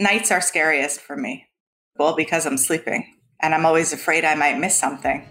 Nights are scariest for me. Well, because I'm sleeping and I'm always afraid I might miss something.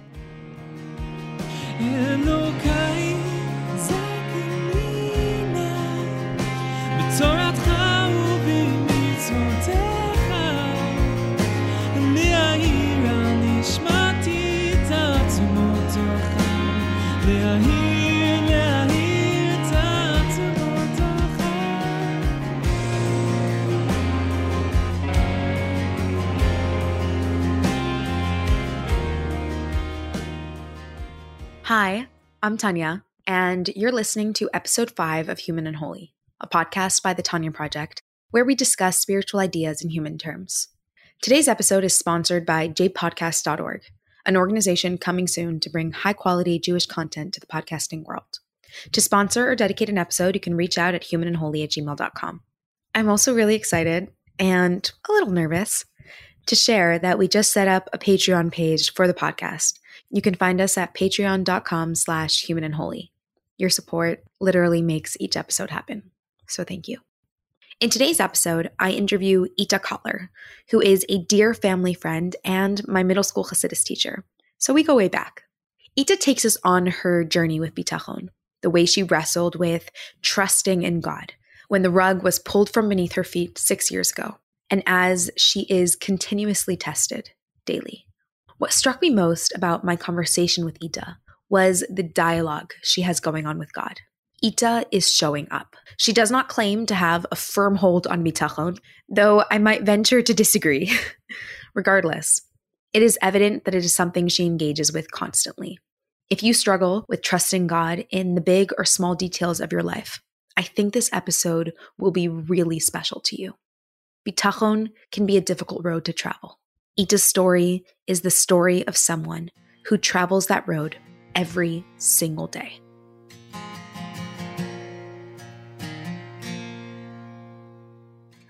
Hi, I'm Tanya, and you're listening to episode five of Human and Holy, a podcast by the Tanya Project, where we discuss spiritual ideas in human terms. Today's episode is sponsored by jpodcast.org, an organization coming soon to bring high quality Jewish content to the podcasting world. To sponsor or dedicate an episode, you can reach out at humanandholy at gmail.com. I'm also really excited and a little nervous to share that we just set up a Patreon page for the podcast you can find us at patreon.com slash human and holy. Your support literally makes each episode happen. So thank you. In today's episode, I interview Ita Kotler, who is a dear family friend and my middle school Hasidus teacher. So we go way back. Ita takes us on her journey with bitachon, the way she wrestled with trusting in God when the rug was pulled from beneath her feet six years ago, and as she is continuously tested daily. What struck me most about my conversation with Ita was the dialogue she has going on with God. Ita is showing up. She does not claim to have a firm hold on bitachon, though I might venture to disagree. Regardless, it is evident that it is something she engages with constantly. If you struggle with trusting God in the big or small details of your life, I think this episode will be really special to you. Bitachon can be a difficult road to travel. Ita's story is the story of someone who travels that road every single day.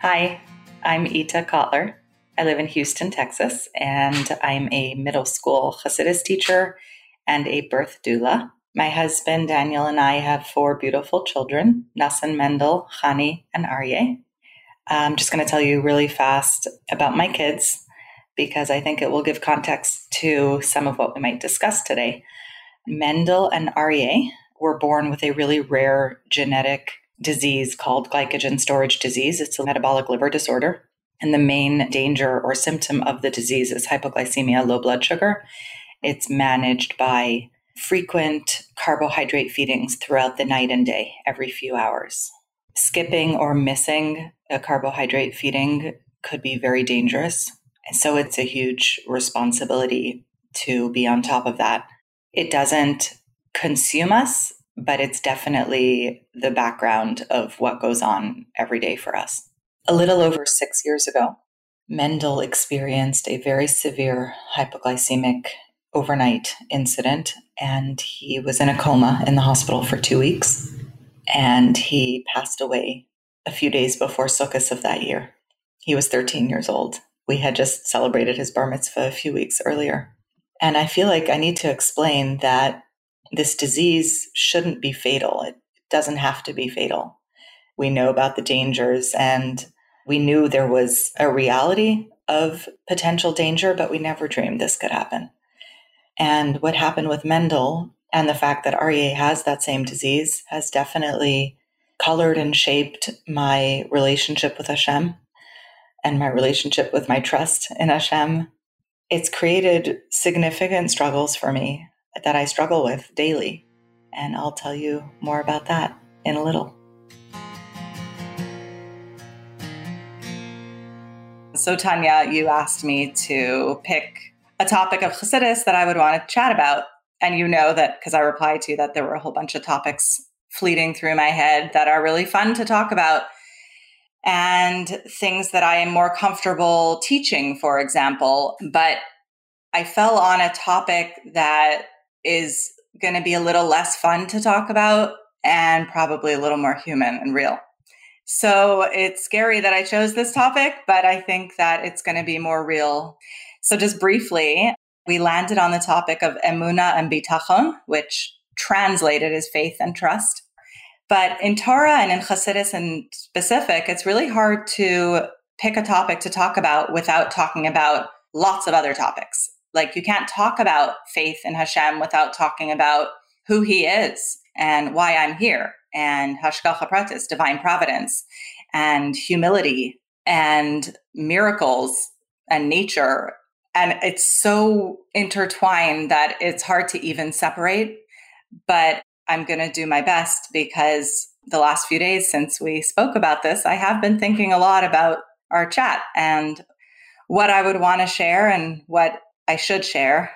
Hi, I'm Ita Kotler. I live in Houston, Texas, and I'm a middle school Hasidus teacher and a birth doula. My husband Daniel and I have four beautiful children Nassan Mendel, Hani, and Aryeh. I'm just going to tell you really fast about my kids because I think it will give context to some of what we might discuss today. Mendel and Aryeh were born with a really rare genetic disease called glycogen storage disease. It's a metabolic liver disorder. And the main danger or symptom of the disease is hypoglycemia, low blood sugar. It's managed by frequent carbohydrate feedings throughout the night and day, every few hours. Skipping or missing a carbohydrate feeding could be very dangerous. So it's a huge responsibility to be on top of that. It doesn't consume us, but it's definitely the background of what goes on every day for us. A little over six years ago, Mendel experienced a very severe hypoglycemic overnight incident, and he was in a coma in the hospital for two weeks. And he passed away a few days before Sukkot of that year. He was 13 years old. We had just celebrated his bar mitzvah a few weeks earlier. And I feel like I need to explain that this disease shouldn't be fatal. It doesn't have to be fatal. We know about the dangers and we knew there was a reality of potential danger, but we never dreamed this could happen. And what happened with Mendel and the fact that Aryeh has that same disease has definitely colored and shaped my relationship with Hashem and my relationship with my trust in Hashem, it's created significant struggles for me that I struggle with daily. And I'll tell you more about that in a little. So, Tanya, you asked me to pick a topic of Chassidus that I would want to chat about. And you know that because I replied to you that there were a whole bunch of topics fleeting through my head that are really fun to talk about and things that I am more comfortable teaching, for example. But I fell on a topic that is going to be a little less fun to talk about and probably a little more human and real. So it's scary that I chose this topic, but I think that it's going to be more real. So, just briefly, we landed on the topic of emuna and bitachon, which translated is faith and trust. But in Torah and in Chassidus in specific, it's really hard to pick a topic to talk about without talking about lots of other topics. Like you can't talk about faith in Hashem without talking about who he is and why I'm here and Hashgacha Pratis, divine providence and humility and miracles and nature. And it's so intertwined that it's hard to even separate. But I'm going to do my best because the last few days since we spoke about this, I have been thinking a lot about our chat and what I would want to share and what I should share.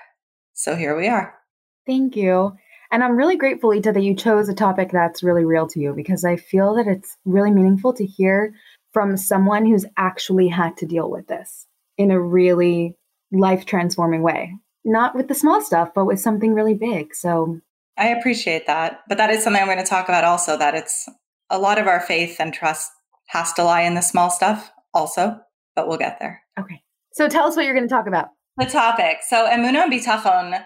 So here we are. Thank you. And I'm really grateful, Ita, that you chose a topic that's really real to you because I feel that it's really meaningful to hear from someone who's actually had to deal with this in a really life transforming way. Not with the small stuff, but with something really big. So I appreciate that. But that is something I'm going to talk about also that it's a lot of our faith and trust has to lie in the small stuff also, but we'll get there. Okay. So tell us what you're going to talk about. The topic. So Emunah and Bitachon,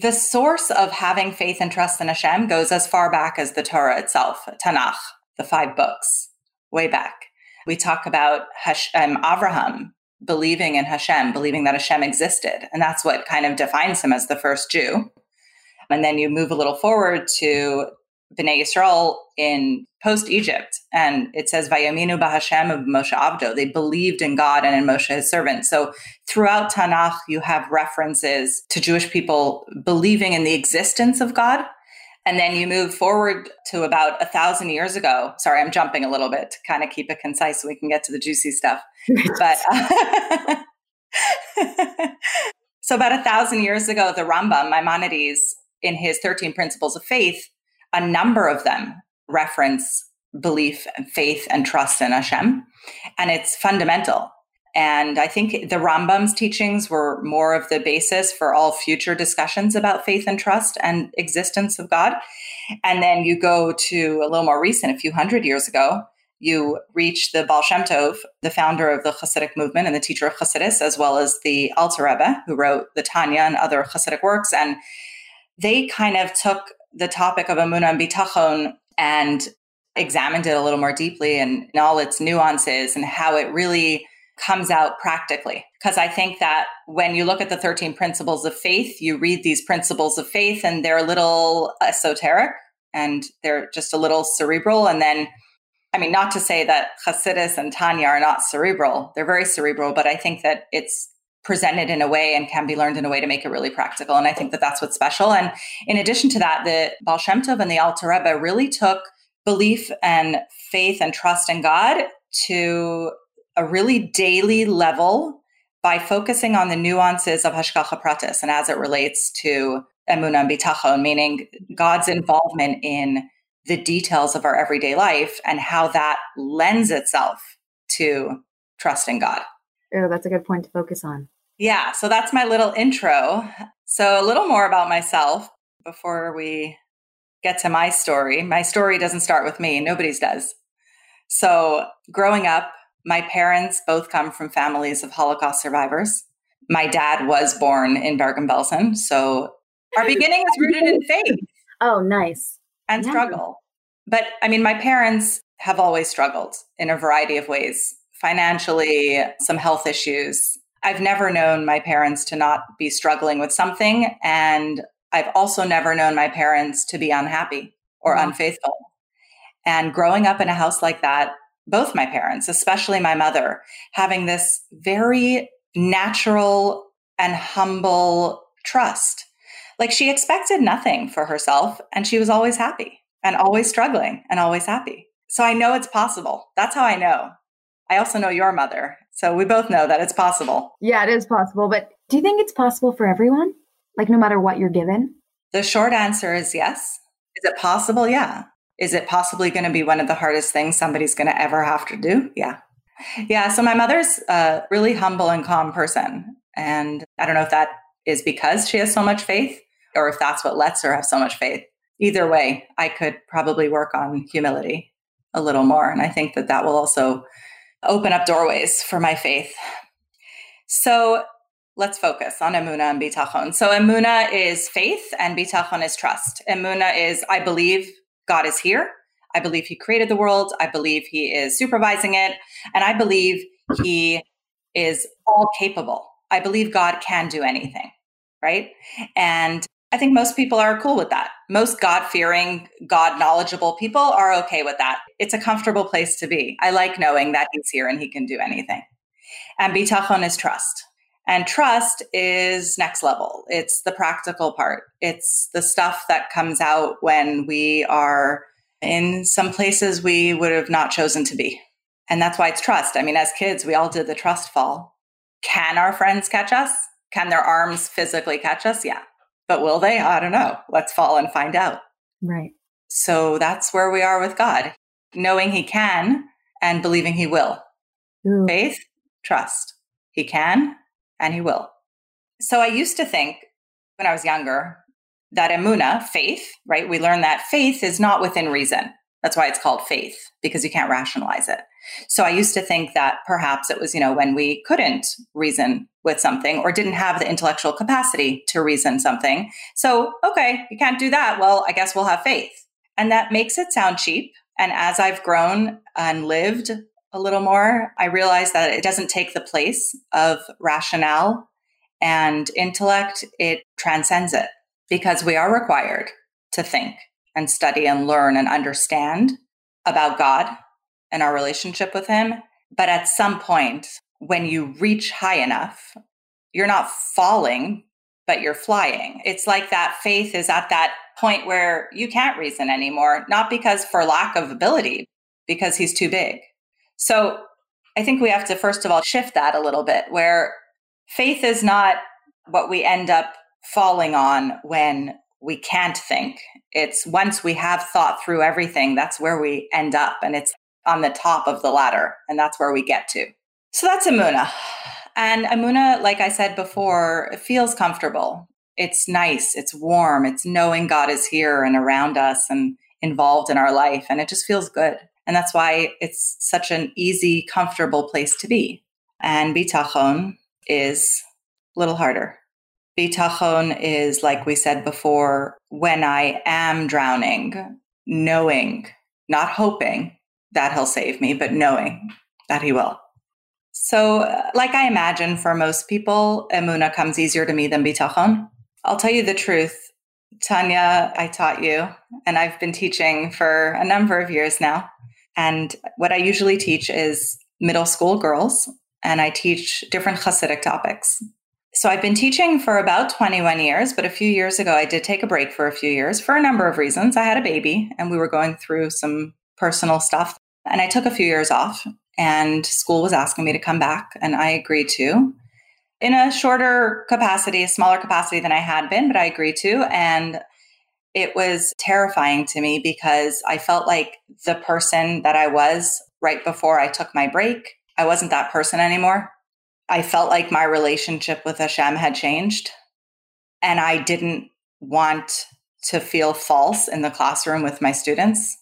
the source of having faith and trust in Hashem goes as far back as the Torah itself, Tanakh, the five books, way back. We talk about Hashem, um, Avraham believing in Hashem, believing that Hashem existed. And that's what kind of defines him as the first Jew. And then you move a little forward to Bnei Yisrael in post Egypt, and it says Vayaminu Bahashem of Moshe Avdo. They believed in God and in Moshe his servant. So throughout Tanakh, you have references to Jewish people believing in the existence of God. And then you move forward to about a thousand years ago. Sorry, I'm jumping a little bit to kind of keep it concise so we can get to the juicy stuff. but uh, so about a thousand years ago, the Rambam Maimonides in his 13 principles of faith, a number of them reference belief and faith and trust in Hashem. And it's fundamental. And I think the Rambam's teachings were more of the basis for all future discussions about faith and trust and existence of God. And then you go to a little more recent, a few hundred years ago, you reach the Baal Shem Tov, the founder of the Hasidic movement and the teacher of Hasidus, as well as the Alter Rebbe, who wrote the Tanya and other Hasidic works. And they kind of took the topic of Amunah and Bitachon and examined it a little more deeply and all its nuances and how it really comes out practically. Because I think that when you look at the 13 principles of faith, you read these principles of faith and they're a little esoteric and they're just a little cerebral. And then, I mean, not to say that Hasidus and Tanya are not cerebral, they're very cerebral, but I think that it's presented in a way and can be learned in a way to make it really practical. And I think that that's what's special. And in addition to that, the Baal Shem Tov and the Alter Rebbe really took belief and faith and trust in God to a really daily level by focusing on the nuances of Hashgacha Pratis and as it relates to Emunah and Bitachon, meaning God's involvement in the details of our everyday life and how that lends itself to trust in God. Oh, that's a good point to focus on. Yeah, so that's my little intro. So, a little more about myself before we get to my story. My story doesn't start with me, nobody's does. So, growing up, my parents both come from families of Holocaust survivors. My dad was born in Bergen Belsen. So, our beginning is rooted in faith. Oh, nice. And yeah. struggle. But I mean, my parents have always struggled in a variety of ways financially, some health issues, I've never known my parents to not be struggling with something. And I've also never known my parents to be unhappy or mm-hmm. unfaithful. And growing up in a house like that, both my parents, especially my mother, having this very natural and humble trust. Like she expected nothing for herself and she was always happy and always struggling and always happy. So I know it's possible. That's how I know. I also know your mother so we both know that it's possible. Yeah, it is possible. But do you think it's possible for everyone? Like, no matter what you're given? The short answer is yes. Is it possible? Yeah. Is it possibly going to be one of the hardest things somebody's going to ever have to do? Yeah. Yeah. So my mother's a really humble and calm person. And I don't know if that is because she has so much faith or if that's what lets her have so much faith. Either way, I could probably work on humility a little more. And I think that that will also open up doorways for my faith. So let's focus on Emuna and Bitachon. So Emuna is faith and Bitachon is trust. Emuna is I believe God is here. I believe he created the world. I believe he is supervising it. And I believe He is all capable. I believe God can do anything, right? And I think most people are cool with that. Most God fearing, God knowledgeable people are okay with that. It's a comfortable place to be. I like knowing that He's here and He can do anything. And bitachon is trust. And trust is next level. It's the practical part. It's the stuff that comes out when we are in some places we would have not chosen to be. And that's why it's trust. I mean, as kids, we all did the trust fall. Can our friends catch us? Can their arms physically catch us? Yeah. But will they? I don't know. Let's fall and find out. Right. So that's where we are with God, knowing He can and believing He will. Ooh. Faith, trust. He can and He will. So I used to think when I was younger that emuna, faith, right? We learn that faith is not within reason. That's why it's called faith, because you can't rationalize it. So I used to think that perhaps it was, you know, when we couldn't reason with something or didn't have the intellectual capacity to reason something. So, okay, you can't do that. Well, I guess we'll have faith. And that makes it sound cheap. And as I've grown and lived a little more, I realize that it doesn't take the place of rationale and intellect, it transcends it because we are required to think and study and learn and understand about God and our relationship with Him. But at some point, when you reach high enough, you're not falling, but you're flying. It's like that faith is at that point where you can't reason anymore, not because for lack of ability, because He's too big. So I think we have to, first of all, shift that a little bit where faith is not what we end up falling on when we can't think. It's once we have thought through everything, that's where we end up. And it's on the top of the ladder. And that's where we get to. So that's Amuna. And Amuna, like I said before, feels comfortable. It's nice. It's warm. It's knowing God is here and around us and involved in our life. And it just feels good. And that's why it's such an easy, comfortable place to be. And bitachon is a little harder. Bitachon is, like we said before, when I am drowning, knowing, not hoping that he'll save me, but knowing that he will. So, like I imagine for most people, Emuna comes easier to me than Bitachon. I'll tell you the truth. Tanya, I taught you, and I've been teaching for a number of years now. And what I usually teach is middle school girls, and I teach different Hasidic topics. So I've been teaching for about 21 years, but a few years ago, I did take a break for a few years for a number of reasons. I had a baby and we were going through some personal stuff. And I took a few years off, and school was asking me to come back, and I agreed to in a shorter capacity, a smaller capacity than I had been, but I agreed to. And it was terrifying to me because I felt like the person that I was right before I took my break, I wasn't that person anymore. I felt like my relationship with Hashem had changed. And I didn't want to feel false in the classroom with my students.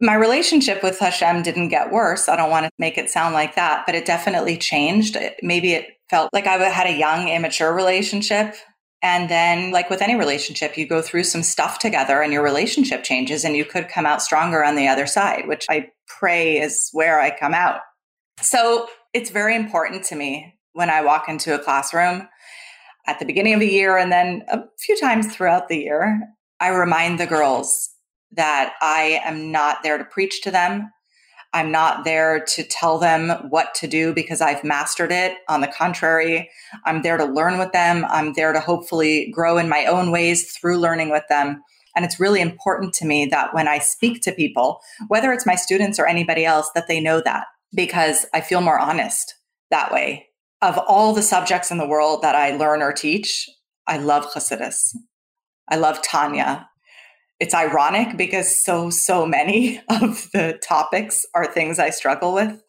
My relationship with Hashem didn't get worse. I don't want to make it sound like that, but it definitely changed. maybe it felt like I had a young, immature relationship. And then, like with any relationship, you go through some stuff together and your relationship changes and you could come out stronger on the other side, which I pray is where I come out. So it's very important to me when I walk into a classroom at the beginning of the year and then a few times throughout the year, I remind the girls that I am not there to preach to them. I'm not there to tell them what to do because I've mastered it. On the contrary, I'm there to learn with them. I'm there to hopefully grow in my own ways through learning with them. And it's really important to me that when I speak to people, whether it's my students or anybody else, that they know that because I feel more honest that way of all the subjects in the world that I learn or teach, I love Chassidus. I love Tanya. It's ironic because so, so many of the topics are things I struggle with.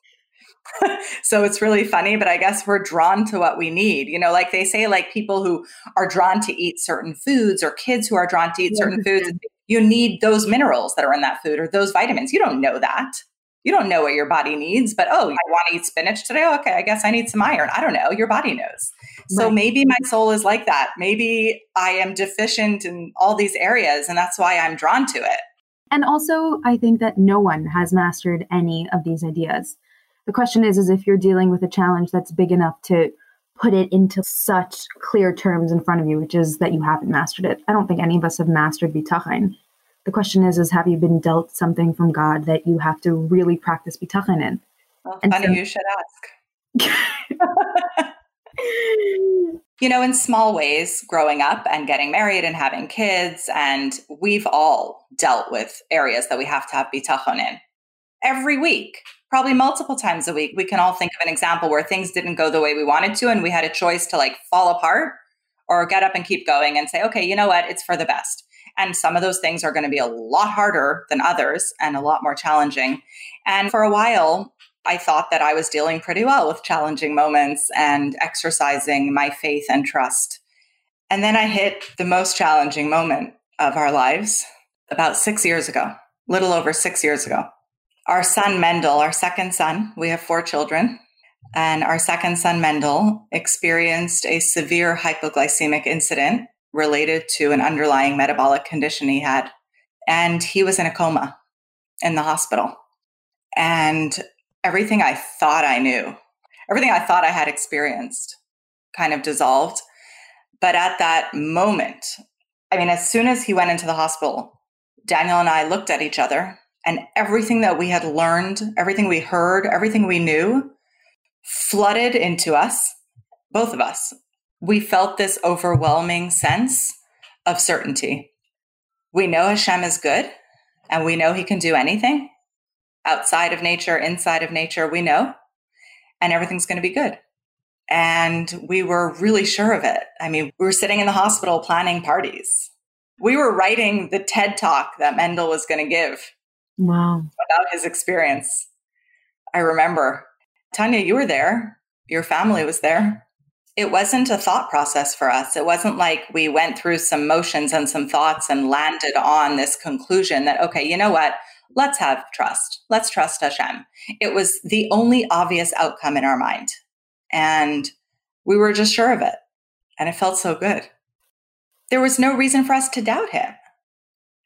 so it's really funny, but I guess we're drawn to what we need. You know, like they say, like people who are drawn to eat certain foods or kids who are drawn to eat certain foods, you need those minerals that are in that food or those vitamins. You don't know that you don't know what your body needs, but oh, I want to eat spinach today. okay, I guess I need some iron. I don't know. Your body knows. So right. maybe my soul is like that. Maybe I am deficient in all these areas, and that's why I'm drawn to it. And also, I think that no one has mastered any of these ideas. The question is, is if you're dealing with a challenge that's big enough to put it into such clear terms in front of you, which is that you haven't mastered it. I don't think any of us have mastered bitachon. The question is, is have you been dealt something from God that you have to really practice bitachon in? Well, and funny so, you should ask. you know, in small ways, growing up and getting married and having kids, and we've all dealt with areas that we have to have bitachon in every week probably multiple times a week we can all think of an example where things didn't go the way we wanted to and we had a choice to like fall apart or get up and keep going and say okay you know what it's for the best and some of those things are going to be a lot harder than others and a lot more challenging and for a while I thought that I was dealing pretty well with challenging moments and exercising my faith and trust. And then I hit the most challenging moment of our lives about six years ago, little over six years ago our son Mendel, our second son, we have four children, and our second son Mendel experienced a severe hypoglycemic incident related to an underlying metabolic condition he had. And he was in a coma in the hospital. And everything I thought I knew, everything I thought I had experienced kind of dissolved. But at that moment, I mean, as soon as he went into the hospital, Daniel and I looked at each other and everything that we had learned, everything we heard, everything we knew flooded into us, both of us. We felt this overwhelming sense of certainty. We know Hashem is good and we know he can do anything outside of nature, inside of nature, we know, and everything's going to be good. And we were really sure of it. I mean, we were sitting in the hospital planning parties. We were writing the TED talk that Mendel was going to give Wow. About his experience. I remember. Tanya, you were there. Your family was there. It wasn't a thought process for us. It wasn't like we went through some motions and some thoughts and landed on this conclusion that, okay, you know what? Let's have trust. Let's trust Hashem. It was the only obvious outcome in our mind. And we were just sure of it. And it felt so good. There was no reason for us to doubt him.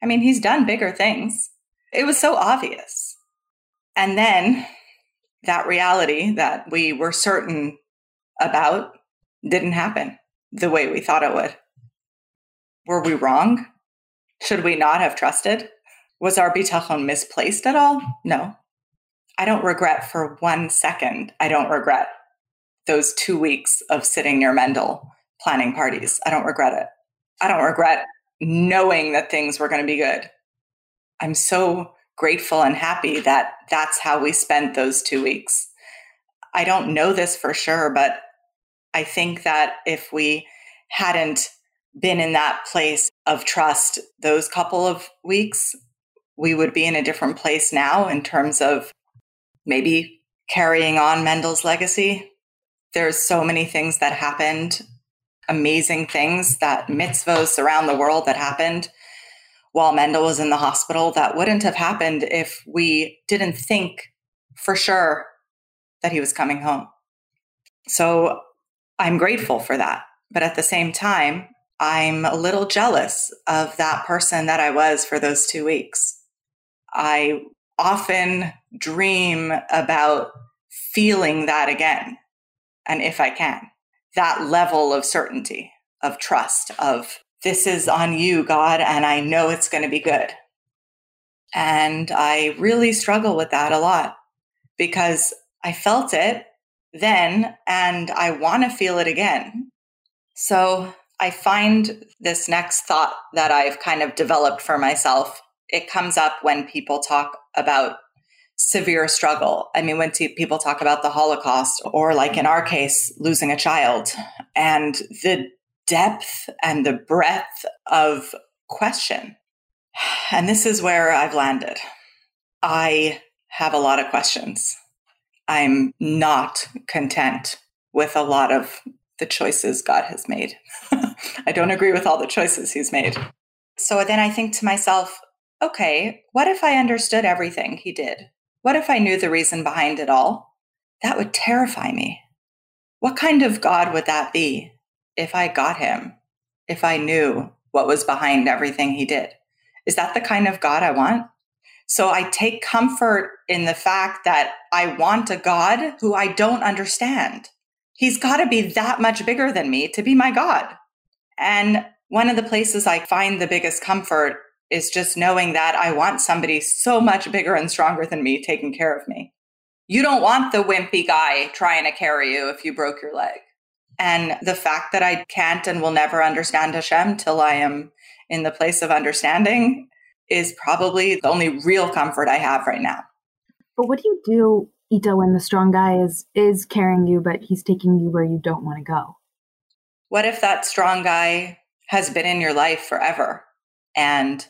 I mean, he's done bigger things. It was so obvious. And then that reality that we were certain about didn't happen the way we thought it would. Were we wrong? Should we not have trusted? Was our bitachon misplaced at all? No. I don't regret for one second. I don't regret those two weeks of sitting near Mendel planning parties. I don't regret it. I don't regret knowing that things were going to be good. I'm so grateful and happy that that's how we spent those two weeks. I don't know this for sure, but I think that if we hadn't been in that place of trust those couple of weeks, we would be in a different place now in terms of maybe carrying on Mendel's legacy. There's so many things that happened, amazing things that mitzvahs around the world that happened while Mendel was in the hospital that wouldn't have happened if we didn't think for sure that he was coming home. So I'm grateful for that. But at the same time, I'm a little jealous of that person that I was for those two weeks. I often dream about feeling that again. And if I can, that level of certainty, of trust, of this is on you, God, and I know it's going to be good. And I really struggle with that a lot because I felt it then and I want to feel it again. So I find this next thought that I've kind of developed for myself. It comes up when people talk about severe struggle. I mean, when people talk about the Holocaust, or like in our case, losing a child, and the depth and the breadth of question. And this is where I've landed. I have a lot of questions. I'm not content with a lot of the choices God has made. I don't agree with all the choices He's made. So then I think to myself, okay, what if I understood everything He did? What if I knew the reason behind it all? That would terrify me. What kind of God would that be? if I got him, if I knew what was behind everything he did. Is that the kind of God I want? So I take comfort in the fact that I want a God who I don't understand. He's got to be that much bigger than me to be my God. And one of the places I find the biggest comfort is just knowing that I want somebody so much bigger and stronger than me taking care of me. You don't want the wimpy guy trying to carry you if you broke your leg. And the fact that I can't and will never understand Hashem till I am in the place of understanding is probably the only real comfort I have right now. But what do you do, Ita, when the strong guy is is carrying you, but he's taking you where you don't want to go? What if that strong guy has been in your life forever and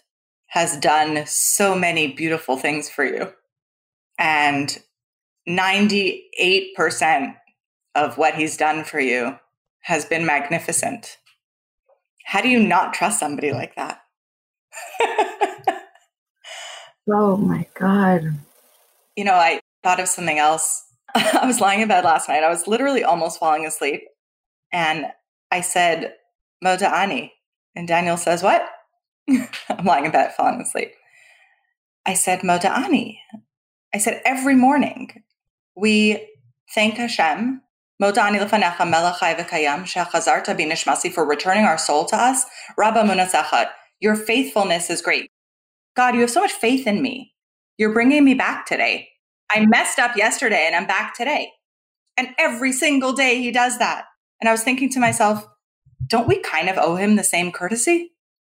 has done so many beautiful things for you? And 98% of what he's done for you has been magnificent. How do you not trust somebody like that? oh my God. You know, I thought of something else. I was lying in bed last night. I was literally almost falling asleep. And I said, Moda'ani. And Daniel says, What? I'm lying in bed, falling asleep. I said, Moda'ani. I said, Every morning we thank Hashem Modani lefanecha melachai v'kayam shechazarta binishmasi for returning our soul to us. Rabba munasechat, your faithfulness is great. God, you have so much faith in me. You're bringing me back today. I messed up yesterday and I'm back today. And every single day he does that. And I was thinking to myself, don't we kind of owe him the same courtesy?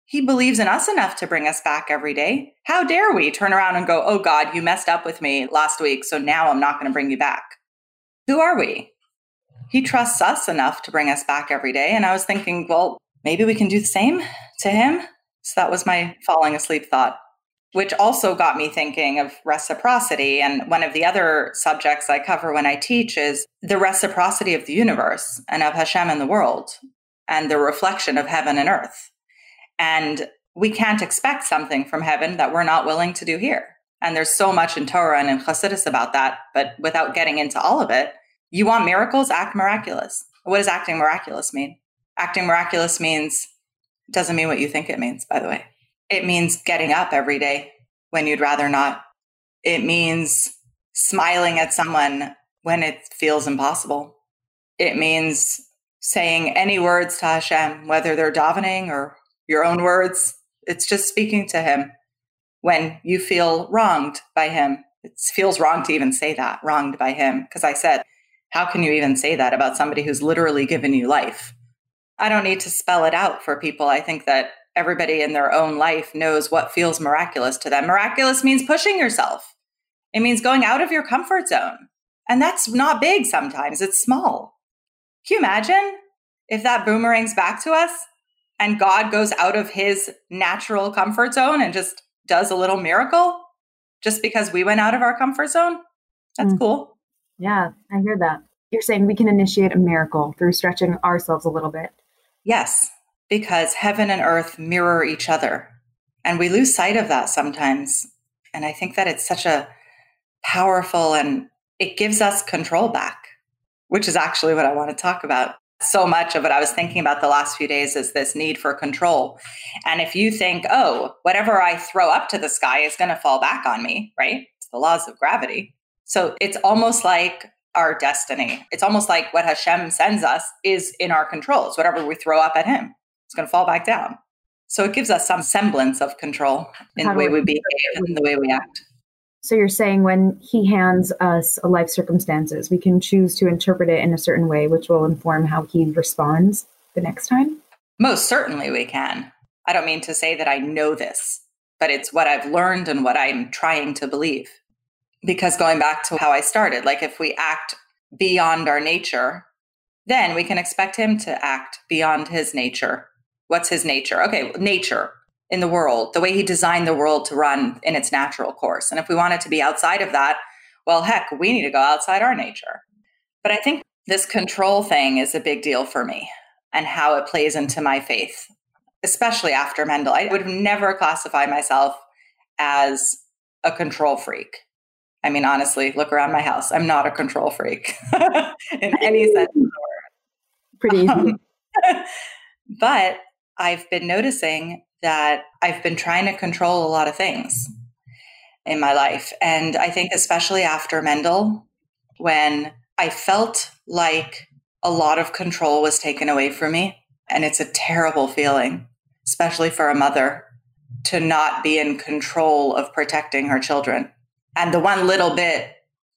He believes in us enough to bring us back every day. How dare we turn around and go, oh God, you messed up with me last week, so now I'm not going to bring you back? Who are we? he trusts us enough to bring us back every day. And I was thinking, well, maybe we can do the same to him. So that was my falling asleep thought, which also got me thinking of reciprocity. And one of the other subjects I cover when I teach is the reciprocity of the universe and of Hashem in the world and the reflection of heaven and earth. And we can't expect something from heaven that we're not willing to do here. And there's so much in Torah and in Chassidus about that. But without getting into all of it, you want miracles? Act miraculous. What does acting miraculous mean? Acting miraculous means doesn't mean what you think it means, by the way. It means getting up every day when you'd rather not. It means smiling at someone when it feels impossible. It means saying any words to Hashem, whether they're davening or your own words. It's just speaking to Him when you feel wronged by Him. It feels wrong to even say that, wronged by Him, because I said how can you even say that about somebody who's literally given you life? I don't need to spell it out for people. I think that everybody in their own life knows what feels miraculous to them. Miraculous means pushing yourself, it means going out of your comfort zone. And that's not big sometimes, it's small. Can you imagine if that boomerangs back to us and God goes out of his natural comfort zone and just does a little miracle just because we went out of our comfort zone? That's mm. cool. Yeah, I hear that. You're saying we can initiate a miracle through stretching ourselves a little bit. Yes, because heaven and earth mirror each other. And we lose sight of that sometimes. And I think that it's such a powerful and it gives us control back, which is actually what I want to talk about. So much of what I was thinking about the last few days is this need for control. And if you think, oh, whatever I throw up to the sky is going to fall back on me, right? It's the laws of gravity. So it's almost like our destiny. It's almost like what Hashem sends us is in our control. It's whatever we throw up at Him, it's going to fall back down. So it gives us some semblance of control in How the way we behave and the way we act. So you're saying when He hands us a life circumstances, we can choose to interpret it in a certain way, which will inform how He responds the next time? Most certainly we can. I don't mean to say that I know this, but it's what I've learned and what I'm trying to believe because going back to how I started, like if we act beyond our nature, then we can expect him to act beyond his nature. What's his nature? Okay, nature in the world, the way he designed the world to run in its natural course. And if we want it to be outside of that, well, heck, we need to go outside our nature. But I think this control thing is a big deal for me and how it plays into my faith, especially after Mendel. I would have never classified myself as a control freak. I mean, honestly, look around my house. I'm not a control freak in any sense of the word. Pretty easy. Um, but I've been noticing that I've been trying to control a lot of things. in my life. And I think, especially after Mendel, when I felt like a lot of control was taken away from me. And it's a terrible feeling, especially for a mother, to not be in control of protecting her children. And the one little bit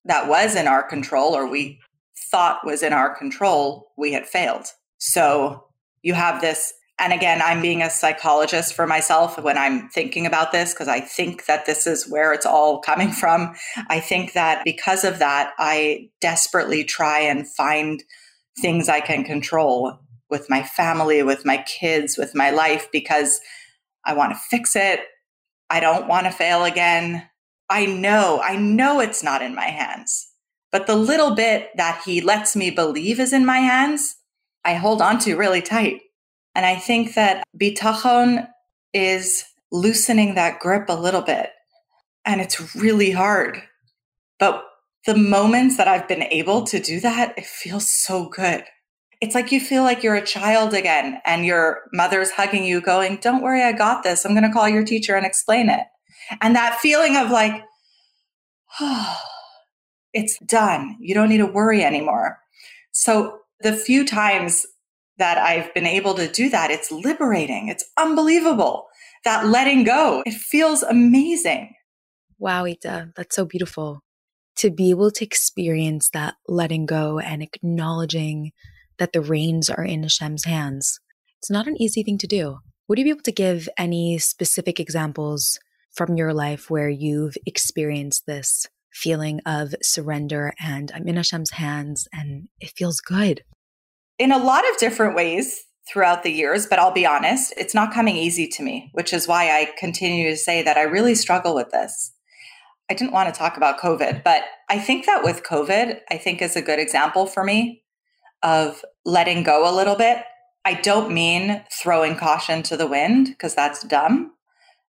that was in our control, or we thought was in our control, we had failed. So you have this and again, I'm being a psychologist for myself when I'm thinking about this because I think that this is where it's all coming from. I think that because of that, I desperately try and find things I can control with my family, with my kids, with my life because I want to fix it. I don't want to fail again. I know, I know it's not in my hands. But the little bit that he lets me believe is in my hands, I hold on to really tight. And I think that bitachon is loosening that grip a little bit. And it's really hard. But the moments that I've been able to do that, it feels so good. It's like you feel like you're a child again and your mother's hugging you, going, Don't worry, I got this. I'm going to call your teacher and explain it. And that feeling of like, oh, it's done. You don't need to worry anymore. So the few times that I've been able to do that, it's liberating. It's unbelievable. That letting go, it feels amazing. Wow, Ita, that's so beautiful. To be able to experience that letting go and acknowledging that the reins are in Hashem's hands, it's not an easy thing to do. Would you be able to give any specific examples from your life where you've experienced this feeling of surrender and I'm in Hashem's hands and it feels good? in a lot of different ways throughout the years, but I'll be honest, it's not coming easy to me, which is why I continue to say that I really struggle with this. I didn't want to talk about COVID, but I think that with COVID, I think is a good example for me of letting go a little bit. I don't mean throwing caution to the wind because that's dumb,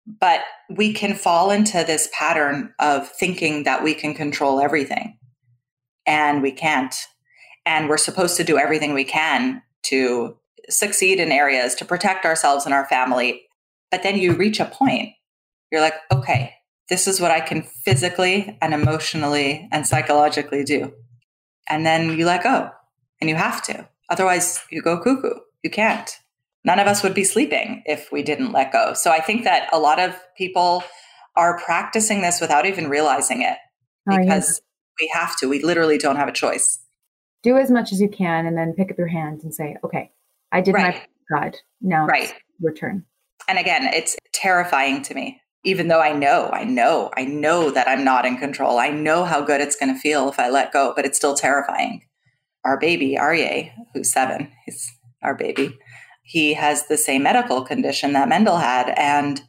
but we can fall into this pattern of thinking that we can control everything and we can't and we're supposed to do everything we can to succeed in areas to protect ourselves and our family. But then you reach a point, you're like, okay, this is what I can physically and emotionally and psychologically do. And then you let go and you have to. Otherwise, you go cuckoo. You can't. None of us would be sleeping if we didn't let go. So I think that a lot of people are practicing this without even realizing it oh, because we have to. We literally don't have a choice do as much as you can and then pick up your hands and say, okay, I did right. my God. Now right. return. And again, it's terrifying to me, even though I know, I know, I know that I'm not in control. I know how good it's going to feel if I let go, but it's still terrifying. Our baby, Aryeh, who's seven, he's our baby, he has the same medical condition that Mendel had. And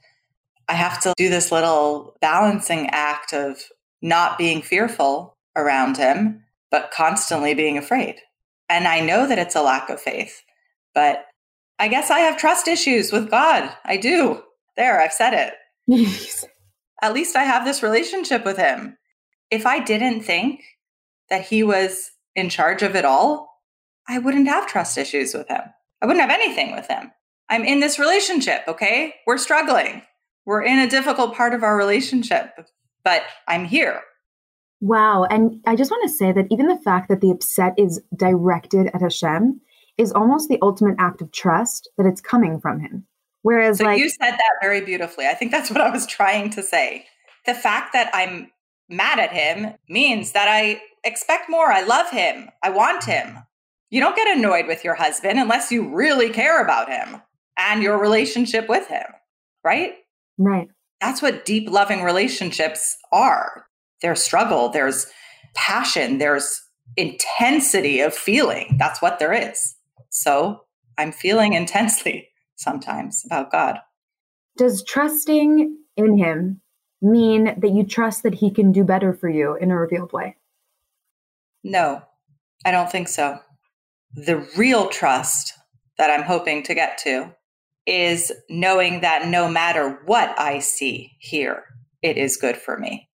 I have to do this little balancing act of not being fearful around him but constantly being afraid. And I know that it's a lack of faith, but I guess I have trust issues with God. I do. There, I've said it. At least I have this relationship with Him. If I didn't think that He was in charge of it all, I wouldn't have trust issues with Him. I wouldn't have anything with Him. I'm in this relationship, okay? We're struggling. We're in a difficult part of our relationship, but I'm here. Wow. And I just want to say that even the fact that the upset is directed at Hashem is almost the ultimate act of trust that it's coming from him. Whereas, so like, you said that very beautifully. I think that's what I was trying to say. The fact that I'm mad at him means that I expect more. I love him. I want him. You don't get annoyed with your husband unless you really care about him and your relationship with him, right? Right. That's what deep, loving relationships are there's struggle, there's passion, there's intensity of feeling. That's what there is. So I'm feeling intensely sometimes about God. Does trusting in Him mean that you trust that He can do better for you in a revealed way? No, I don't think so. The real trust that I'm hoping to get to is knowing that no matter what I see here, it is good for me.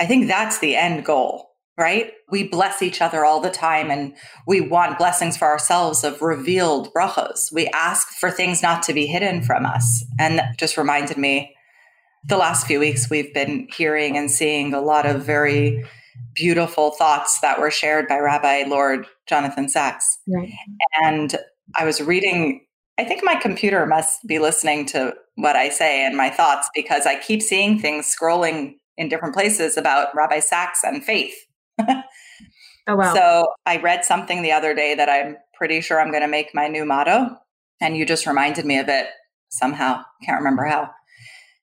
I think that's the end goal, right? We bless each other all the time and we want blessings for ourselves of revealed brachos. We ask for things not to be hidden from us. And that just reminded me the last few weeks, we've been hearing and seeing a lot of very beautiful thoughts that were shared by Rabbi Lord Jonathan Sacks. Right. And I was reading, I think my computer must be listening to what I say and my thoughts because I keep seeing things scrolling in different places about Rabbi Sacks and faith. oh, wow. So I read something the other day that I'm pretty sure I'm going to make my new motto. And you just reminded me of it somehow. Can't remember how.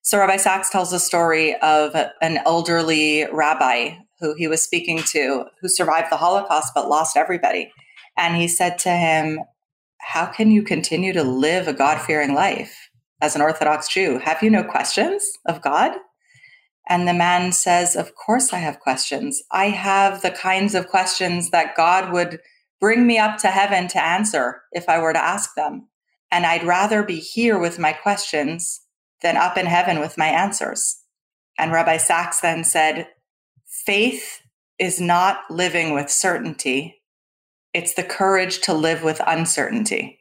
So Rabbi Sacks tells a story of an elderly rabbi who he was speaking to who survived the Holocaust but lost everybody. And he said to him, How can you continue to live a God fearing life as an Orthodox Jew? Have you no questions of God? And the man says, Of course I have questions. I have the kinds of questions that God would bring me up to heaven to answer if I were to ask them. And I'd rather be here with my questions than up in heaven with my answers. And Rabbi Sacks then said, Faith is not living with certainty, it's the courage to live with uncertainty.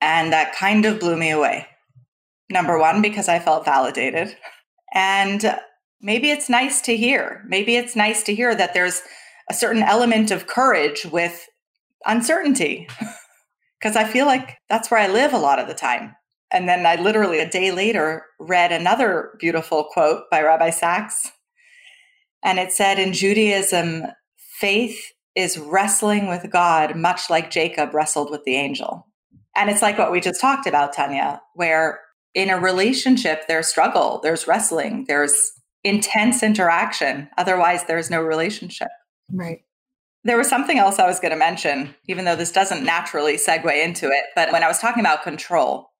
And that kind of blew me away. Number one, because I felt validated. And maybe it's nice to hear. Maybe it's nice to hear that there's a certain element of courage with uncertainty, because I feel like that's where I live a lot of the time. And then I literally a day later read another beautiful quote by Rabbi Sacks. And it said, In Judaism, faith is wrestling with God, much like Jacob wrestled with the angel. And it's like what we just talked about, Tanya, where in a relationship, there's struggle, there's wrestling, there's intense interaction. Otherwise, there's no relationship. Right. There was something else I was going to mention, even though this doesn't naturally segue into it. But when I was talking about control,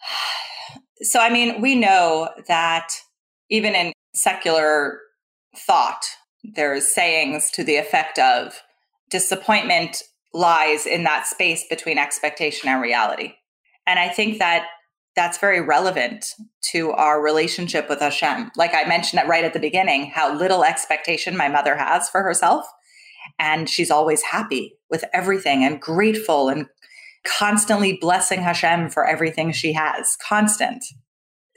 so, I mean, we know that even in secular thought, there's sayings to the effect of disappointment lies in that space between expectation and reality. And I think that that's very relevant to our relationship with Hashem. Like I mentioned right at the beginning, how little expectation my mother has for herself. And she's always happy with everything and grateful and constantly blessing Hashem for everything she has, constant.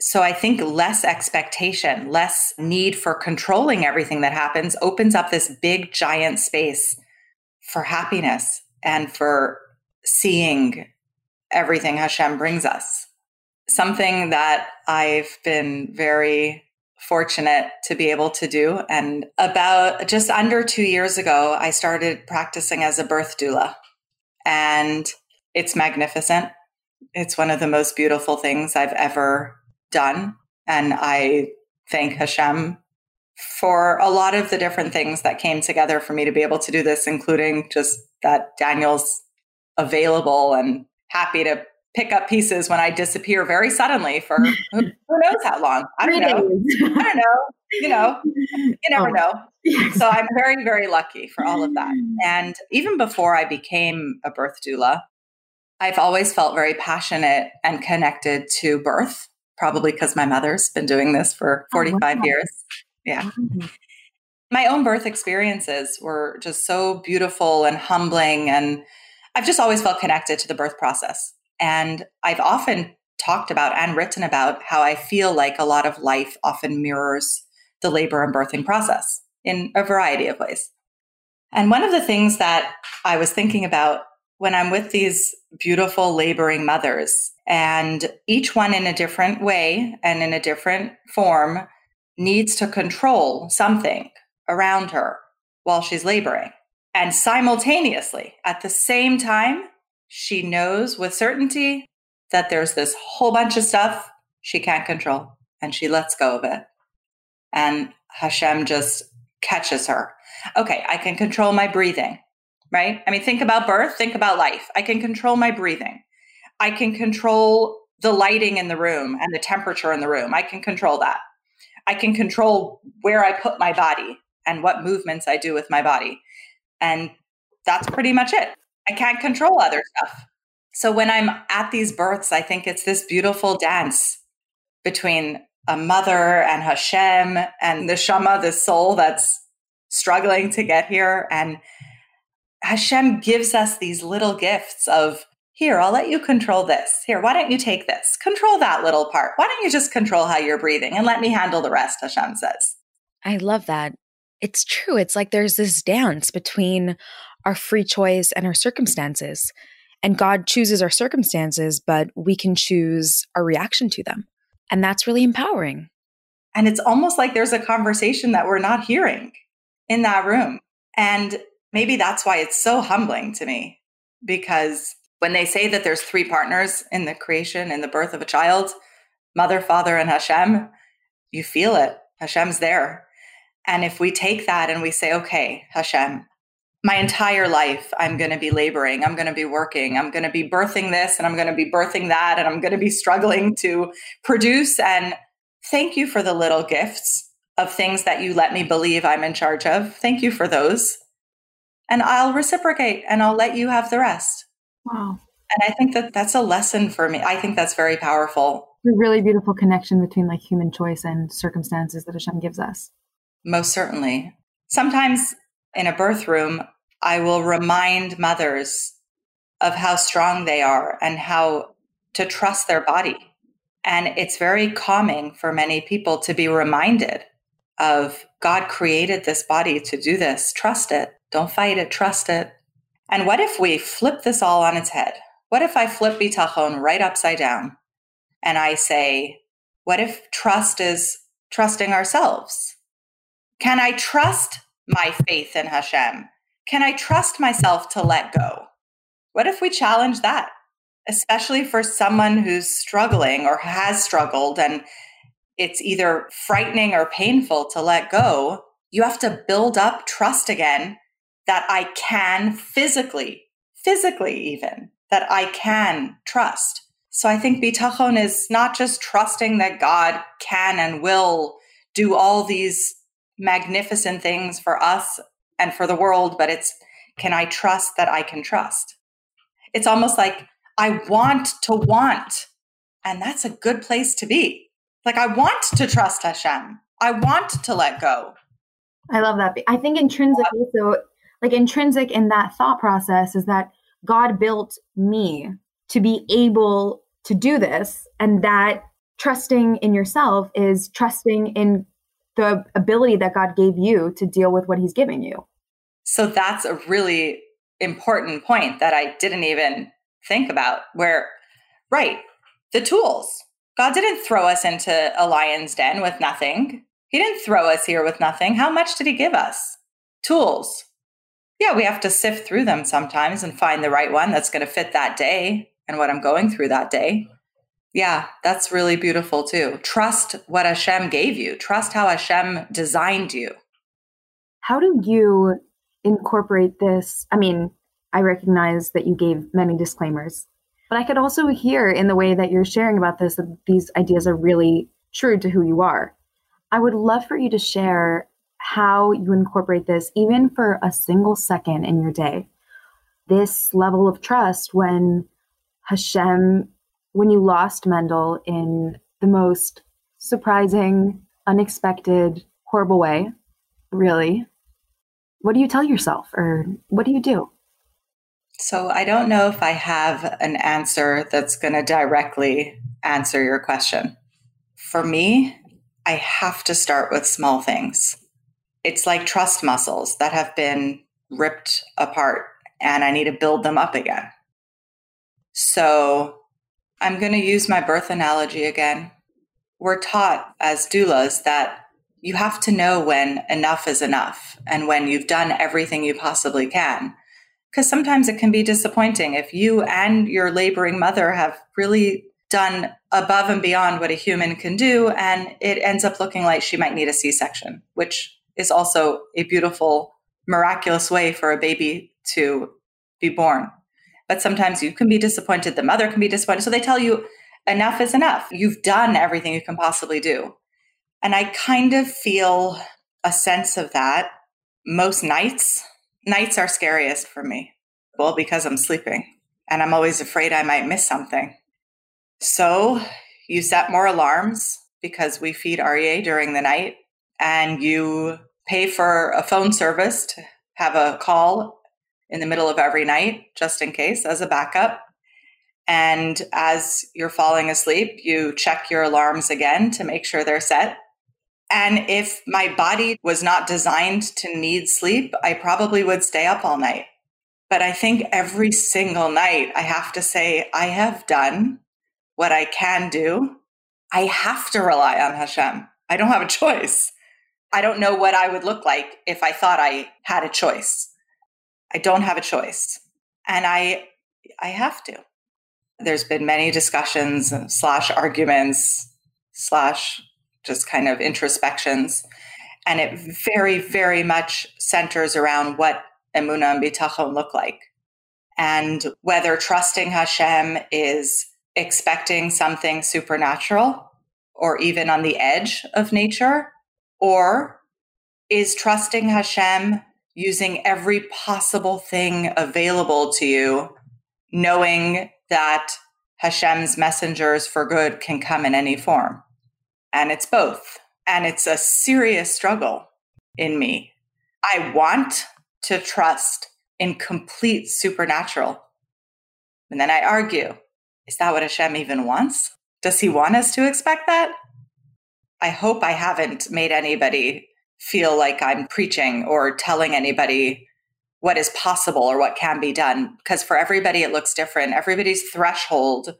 So I think less expectation, less need for controlling everything that happens opens up this big, giant space for happiness and for seeing everything Hashem brings us. Something that I've been very fortunate to be able to do. And about just under two years ago, I started practicing as a birth doula. And it's magnificent. It's one of the most beautiful things I've ever done. And I thank Hashem for a lot of the different things that came together for me to be able to do this, including just that Daniel's available and happy to pick up pieces when I disappear very suddenly for who knows how long. I don't know. I don't know. You know, you never oh. know. So I'm very, very lucky for all of that. Mm. And even before I became a birth doula, I've always felt very passionate and connected to birth, probably because my mother's been doing this for 45 oh, wow. years. Yeah. Mm-hmm. My own birth experiences were just so beautiful and humbling. And I've just always felt connected to the birth process. And I've often talked about and written about how I feel like a lot of life often mirrors the labor and birthing process in a variety of ways. And one of the things that I was thinking about when I'm with these beautiful laboring mothers, and each one in a different way and in a different form needs to control something around her while she's laboring. And simultaneously, at the same time, she knows with certainty that there's this whole bunch of stuff she can't control and she lets go of it. And Hashem just catches her. Okay, I can control my breathing right? I mean, think about birth, think about life. I can control my breathing. I can control the lighting in the room and the temperature in the room. I can control that. I can control where I put my body and what movements I do with my body. And that's pretty much it. I can't control other stuff. So when I'm at these births, I think it's this beautiful dance between a mother and Hashem and the Shama, the soul that's struggling to get here, and Hashem gives us these little gifts of Here, I'll let you control this. Here, why don't you take this? Control that little part. Why don't you just control how you're breathing and let me handle the rest, Hashem says. I love that. It's true. It's like there's this dance between our free choice and our circumstances. And God chooses our circumstances, but we can choose our reaction to them. And that's really empowering. And it's almost like there's a conversation that we're not hearing in that room. And maybe that's why it's so humbling to me because when they say that there's three partners in the creation and the birth of a child, mother, father, and Hashem, you feel it. Hashem's there. And if we take that and we say, okay, Hashem, my entire life, I'm going to be laboring, I'm going to be working, I'm going to be birthing this, and I'm going to be birthing that, and I'm going to be struggling to produce. And thank you for the little gifts of things that you let me believe I'm in charge of. Thank you for those. And I'll reciprocate and I'll let you have the rest. Wow. And I think that that's a lesson for me. I think that's very powerful. A really beautiful connection between like human choice and circumstances that Hashem gives us. Most certainly. Sometimes in a birth room, I will remind mothers of how strong they are and how to trust their body. And it's very calming for many people to be reminded of God created this body to do this. Trust it. Don't fight it. Trust it. And what if we flip this all on its head? What if I flip bitachon right upside down and I say, what if trust is trusting ourselves? Can I trust my faith in Hashem? Can I trust myself to let go? What if we challenge that, especially for someone who's struggling or has struggled and it's either frightening or painful to let go? You have to build up trust again that I can physically, physically even, that I can trust. So I think bitachon is not just trusting that God can and will do all these magnificent things for us and for the world, but it's can I trust that I can trust? It's almost like I want to want. And that's a good place to be. Like I want to trust Hashem. I want to let go. I love that. I think intrinsic also like intrinsic in that thought process is that God built me to be able to do this and that trusting in yourself is trusting in the ability that God gave you to deal with what he's giving you. So that's a really important point that I didn't even think about where right, the tools. God didn't throw us into a lion's den with nothing. He didn't throw us here with nothing. How much did he give us? Tools. Yeah, we have to sift through them sometimes and find the right one that's going to fit that day and what I'm going through that day. Yeah, that's really beautiful too. Trust what Hashem gave you. Trust how Hashem designed you. How do you incorporate this? I mean, I recognize that you gave many disclaimers, but I could also hear in the way that you're sharing about this that these ideas are really true to who you are. I would love for you to share how you incorporate this, even for a single second in your day. This level of trust when Hashem when you lost Mendel in the most surprising, unexpected, horrible way, really, what do you tell yourself or what do you do? So I don't know if I have an answer that's going to directly answer your question. For me, I have to start with small things. It's like trust muscles that have been ripped apart and I need to build them up again. So I'm going to use my birth analogy again. We're taught as doulas that you have to know when enough is enough and when you've done everything you possibly can. Because sometimes it can be disappointing if you and your laboring mother have really done above and beyond what a human can do, and it ends up looking like she might need a C section, which is also a beautiful, miraculous way for a baby to be born but sometimes you can be disappointed. The mother can be disappointed. So they tell you enough is enough. You've done everything you can possibly do. And I kind of feel a sense of that most nights. Nights are scariest for me. Well, because I'm sleeping and I'm always afraid I might miss something. So you set more alarms because we feed Aryeh during the night and you pay for a phone service to have a call in the middle of every night, just in case, as a backup. And as you're falling asleep, you check your alarms again to make sure they're set. And if my body was not designed to need sleep, I probably would stay up all night. But I think every single night I have to say, I have done what I can do. I have to rely on Hashem. I don't have a choice. I don't know what I would look like if I thought I had a choice. I don't have a choice. And I I have to. There's been many discussions slash arguments slash just kind of introspections. And it very, very much centers around what emuna and bitachon look like. And whether trusting Hashem is expecting something supernatural or even on the edge of nature, or is trusting Hashem using every possible thing available to you, knowing that Hashem's messengers for good can come in any form. And it's both. And it's a serious struggle in me. I want to trust in complete supernatural. And then I argue is that what Hashem even wants? Does he want us to expect that? I hope I haven't made anybody feel like I'm preaching or telling anybody what is possible or what can be done. Because for everybody, it looks different. Everybody's threshold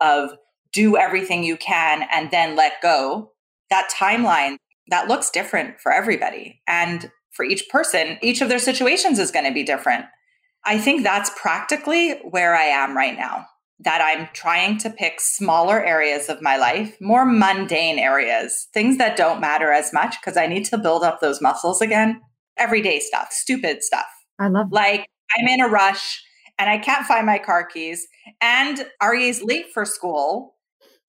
of do everything you can and then let go, that timeline, that looks different for everybody. And for each person, each of their situations is going to be different. I think that's practically where I am right now that I'm trying to pick smaller areas of my life, more mundane areas, things that don't matter as much because I need to build up those muscles again. Everyday stuff, stupid stuff. I love that. Like I'm in a rush and I can't find my car keys and Aryeh's late for school,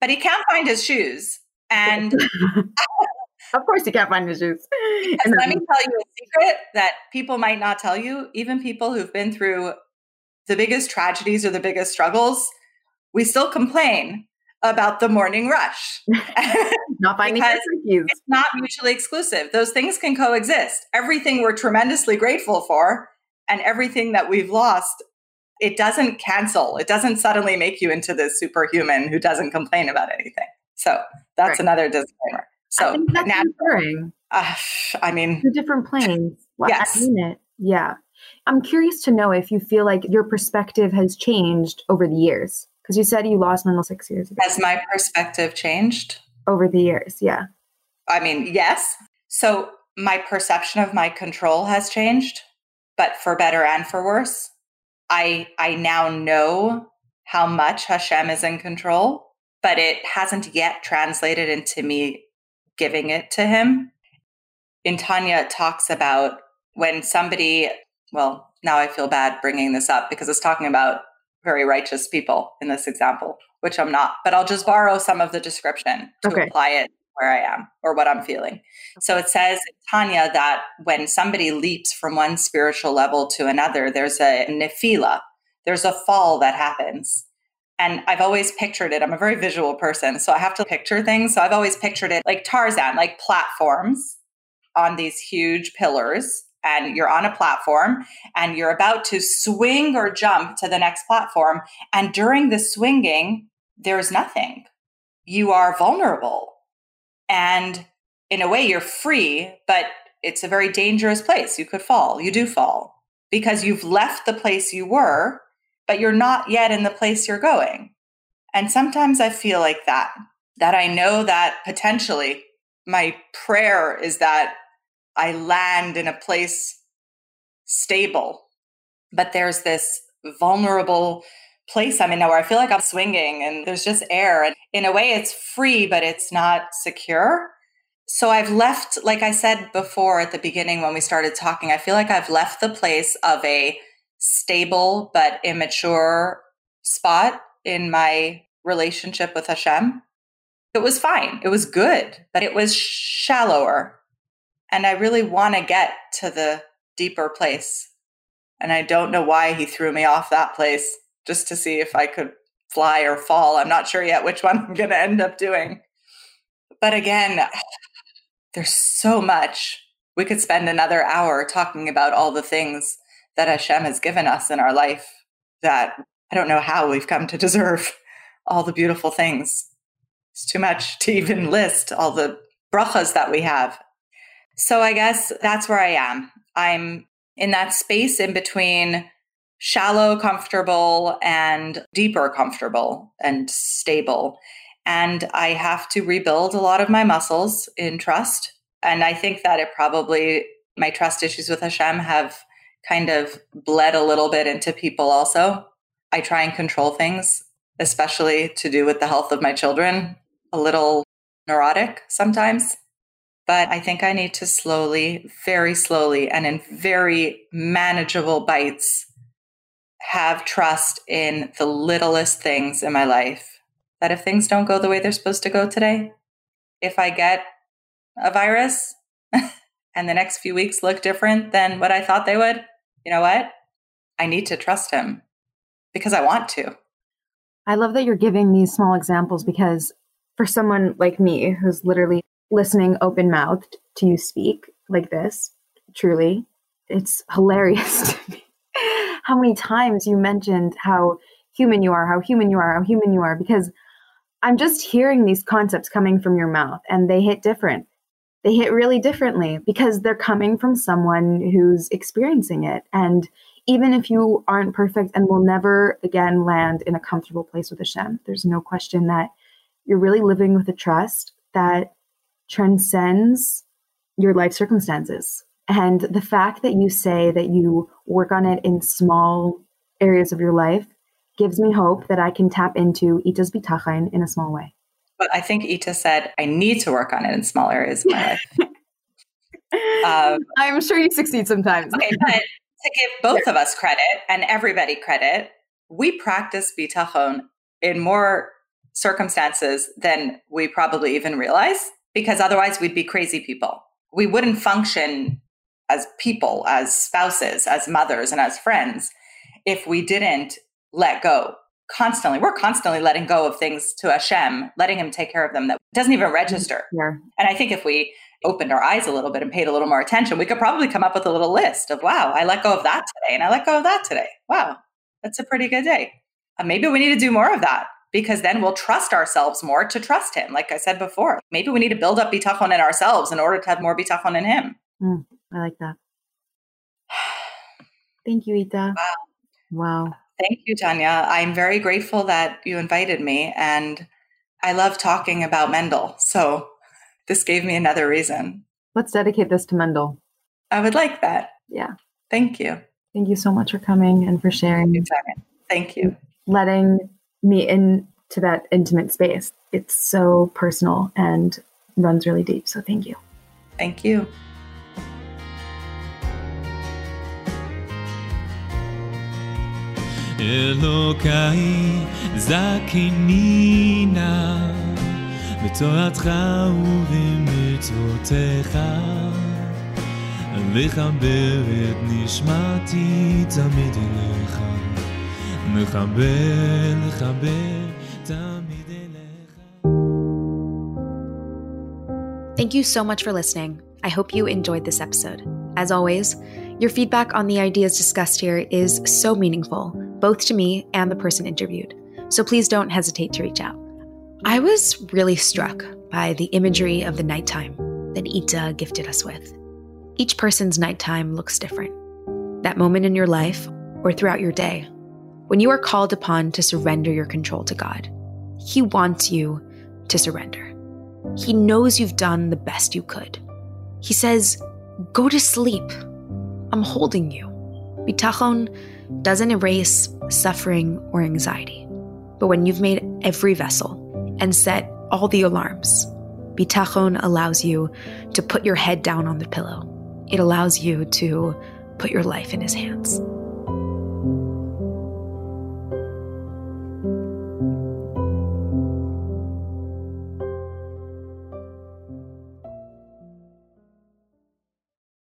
but he can't find his shoes. And of course he can't find his shoes. And let me tell you a secret that people might not tell you, even people who've been through the biggest tragedies or the biggest struggles we still complain about the morning rush. not finding It's not mutually exclusive. Those things can coexist. Everything we're tremendously grateful for and everything that we've lost, it doesn't cancel. It doesn't suddenly make you into this superhuman who doesn't complain about anything. So that's right. another disclaimer. So I now, uh, I mean, two different planes. Well, yes. I mean it. Yeah. I'm curious to know if you feel like your perspective has changed over the years. Because you said you lost Mendel six years ago. Has my perspective changed? Over the years, yeah. I mean, yes. So my perception of my control has changed, but for better and for worse. I I now know how much Hashem is in control, but it hasn't yet translated into me giving it to him. In Tanya talks about when somebody, well, now I feel bad bringing this up because it's talking about very righteous people in this example, which I'm not, but I'll just borrow some of the description to okay. apply it where I am or what I'm feeling. So it says, Tanya, that when somebody leaps from one spiritual level to another, there's a nefila, there's a fall that happens. And I've always pictured it. I'm a very visual person, so I have to picture things. So I've always pictured it like Tarzan, like platforms on these huge pillars and you're on a platform and you're about to swing or jump to the next platform. And during the swinging, there's nothing. You are vulnerable. And in a way, you're free, but it's a very dangerous place. You could fall. You do fall because you've left the place you were, but you're not yet in the place you're going. And sometimes I feel like that, that I know that potentially my prayer is that I land in a place stable. But there's this vulnerable place I'm in now where I feel like I'm swinging and there's just air. And in a way, it's free, but it's not secure. So I've left, like I said before at the beginning when we started talking, I feel like I've left the place of a stable but immature spot in my relationship with Hashem. It was fine. It was good, but it was shallower and I really want to get to the deeper place. And I don't know why he threw me off that place just to see if I could fly or fall. I'm not sure yet which one I'm going to end up doing. But again, there's so much. We could spend another hour talking about all the things that Hashem has given us in our life that I don't know how we've come to deserve all the beautiful things. It's too much to even list all the brachas that we have. So I guess that's where I am. I'm in that space in between shallow comfortable and deeper comfortable and stable. And I have to rebuild a lot of my muscles in trust. And I think that it probably, my trust issues with Hashem have kind of bled a little bit into people also. I try and control things, especially to do with the health of my children, a little neurotic sometimes. But I think I need to slowly, very slowly, and in very manageable bites, have trust in the littlest things in my life. That if things don't go the way they're supposed to go today, if I get a virus and the next few weeks look different than what I thought they would, you know what? I need to trust him because I want to. I love that you're giving these small examples because for someone like me who's literally listening open mouthed to you speak like this, truly, it's hilarious to me how many times you mentioned how human you are, how human you are, how human you are, because I'm just hearing these concepts coming from your mouth and they hit different. They hit really differently because they're coming from someone who's experiencing it. And even if you aren't perfect and will never again land in a comfortable place with Hashem, there's no question that you're really living with a trust that transcends your life circumstances. And the fact that you say that you work on it in small areas of your life gives me hope that I can tap into Ita's bitachon in a small way. But I think Ita said, I need to work on it in small areas of my life. um, I'm sure you succeed sometimes. okay, but to give both of us credit and everybody credit, we practice bitachon in more circumstances than we probably even realize, because otherwise we'd be crazy people. We wouldn't function as people, as spouses, as mothers, and as friends if we didn't let go constantly. We're constantly letting go of things to Hashem, letting Him take care of them that doesn't even register. Yeah. And I think if we opened our eyes a little bit and paid a little more attention, we could probably come up with a little list of, wow, I let go of that today and I let go of that today. Wow, that's a pretty good day. Uh, maybe we need to do more of that because then we'll trust ourselves more to trust Him. Like I said before, maybe we need to build up bitachon in ourselves in order to have more bitachon in Him. Mm, I like that. Thank you, Ita. Wow. Wow. Thank you, Tanya. I'm very grateful that you invited me. And I love talking about Mendel. So this gave me another reason. Let's dedicate this to Mendel. I would like that. Yeah. Thank you. Thank you so much for coming and for sharing. Thank you. Letting me into that intimate space. It's so personal and runs really deep. So thank you. Thank you. אלוקיי זכני נא בתורתך ובמצוותיך לחבר את נשמתי תמיד אליך מחבר, לחבר תמיד אליך Thank you so much for listening. I hope you enjoyed this episode. As always, your feedback on the ideas discussed here is so meaningful both to me and the person interviewed, so please don't hesitate to reach out. I was really struck by the imagery of the nighttime that Ita gifted us with. Each person's nighttime looks different. That moment in your life or throughout your day, when you are called upon to surrender your control to God, He wants you to surrender. He knows you've done the best you could. He says, Go to sleep. I'm holding you. Bitachon doesn't erase suffering or anxiety. But when you've made every vessel and set all the alarms, bitachon allows you to put your head down on the pillow. It allows you to put your life in his hands.